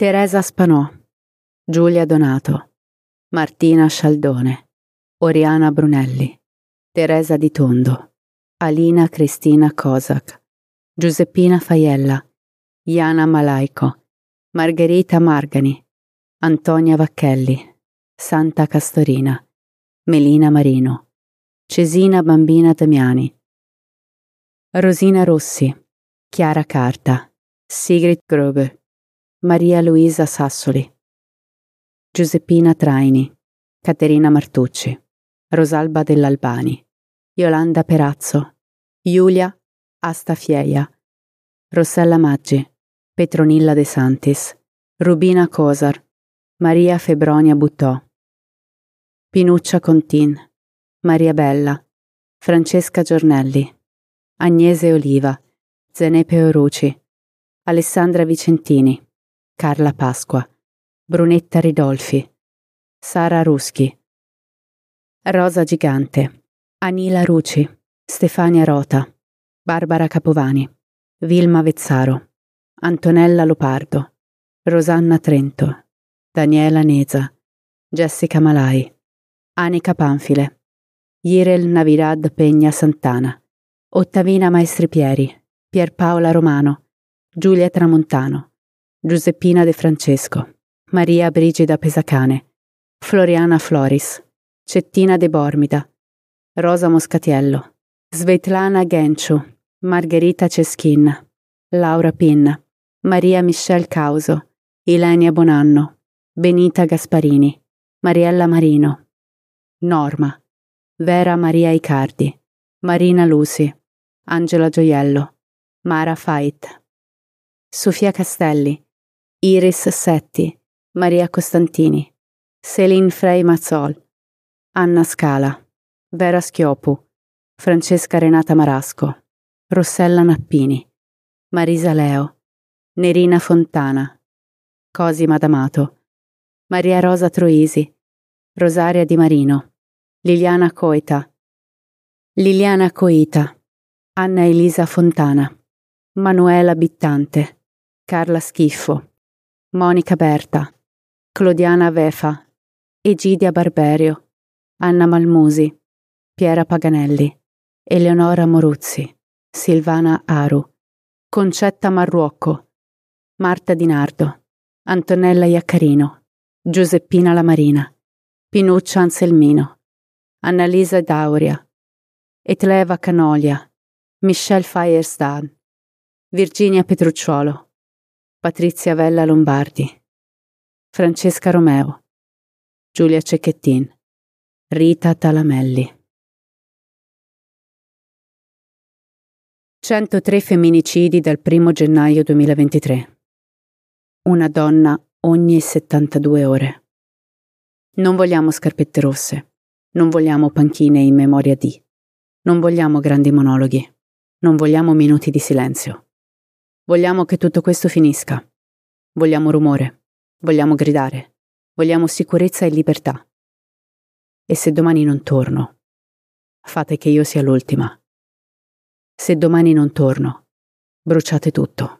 Teresa Spanò, Giulia Donato, Martina Scialdone, Oriana Brunelli, Teresa Di Tondo, Alina Cristina Kosak, Giuseppina Faiella, Iana Malaico, Margherita Margani, Antonia Vacchelli, Santa Castorina, Melina Marino, Cesina Bambina Damiani, Rosina Rossi, Chiara Carta, Sigrid Grobe, Maria Luisa Sassoli, Giuseppina Traini, Caterina Martucci, Rosalba dell'Albani, Yolanda Perazzo, Giulia Astafieia, Rossella Maggi, Petronilla De Santis, Rubina Cosar, Maria Febronia Buttò, Pinuccia Contin, Maria Bella, Francesca Giornelli, Agnese Oliva, Zenepe Oruci, Alessandra Vicentini, Carla Pasqua, Brunetta Ridolfi, Sara Ruschi, Rosa Gigante, Anila Ruci, Stefania Rota, Barbara Capovani, Vilma Vezzaro, Antonella Lopardo, Rosanna Trento, Daniela Neza, Jessica Malai, Anica Panfile, Irel Navirad Pegna Santana, Ottavina Maestri Pieri, Pierpaola Romano, Giulia Tramontano, Giuseppina De Francesco, Maria Brigida Pesacane, Floriana Floris, Cettina De Bormida, Rosa Moscatiello, Svetlana Genciu, Margherita Ceschin, Laura Pinna, Maria Michelle Causo, Ilenia Bonanno, Benita Gasparini, Mariella Marino, Norma, Vera Maria Icardi, Marina Lusi, Angela Gioiello, Mara Fait, Sofia Castelli, Iris Setti, Maria Costantini, Céline Frey Mazzol, Anna Scala, Vera Schiopu, Francesca Renata Marasco, Rossella Nappini, Marisa Leo, Nerina Fontana, Cosima D'Amato, Maria Rosa Troisi, Rosaria Di Marino, Liliana Coita, Liliana Coita, Anna Elisa Fontana, Manuela Bittante, Carla Schiffo, Monica Berta, Clodiana Vefa, Egidia Barberio, Anna Malmusi, Piera Paganelli, Eleonora Moruzzi, Silvana Aru, Concetta Marruocco, Marta Di Nardo, Antonella Iaccarino, Giuseppina Lamarina, Pinuccia Anselmino, Annalisa Dauria, Etleva Canolia, Michelle Firestad, Virginia Petrucciolo, Patrizia Vella Lombardi, Francesca Romeo, Giulia Cecchettin, Rita Talamelli. 103 femminicidi dal 1 gennaio 2023. Una donna ogni 72 ore. Non vogliamo scarpette rosse, non vogliamo panchine in memoria di, non vogliamo grandi monologhi, non vogliamo minuti di silenzio. Vogliamo che tutto questo finisca. Vogliamo rumore, vogliamo gridare, vogliamo sicurezza e libertà. E se domani non torno, fate che io sia l'ultima. Se domani non torno, bruciate tutto.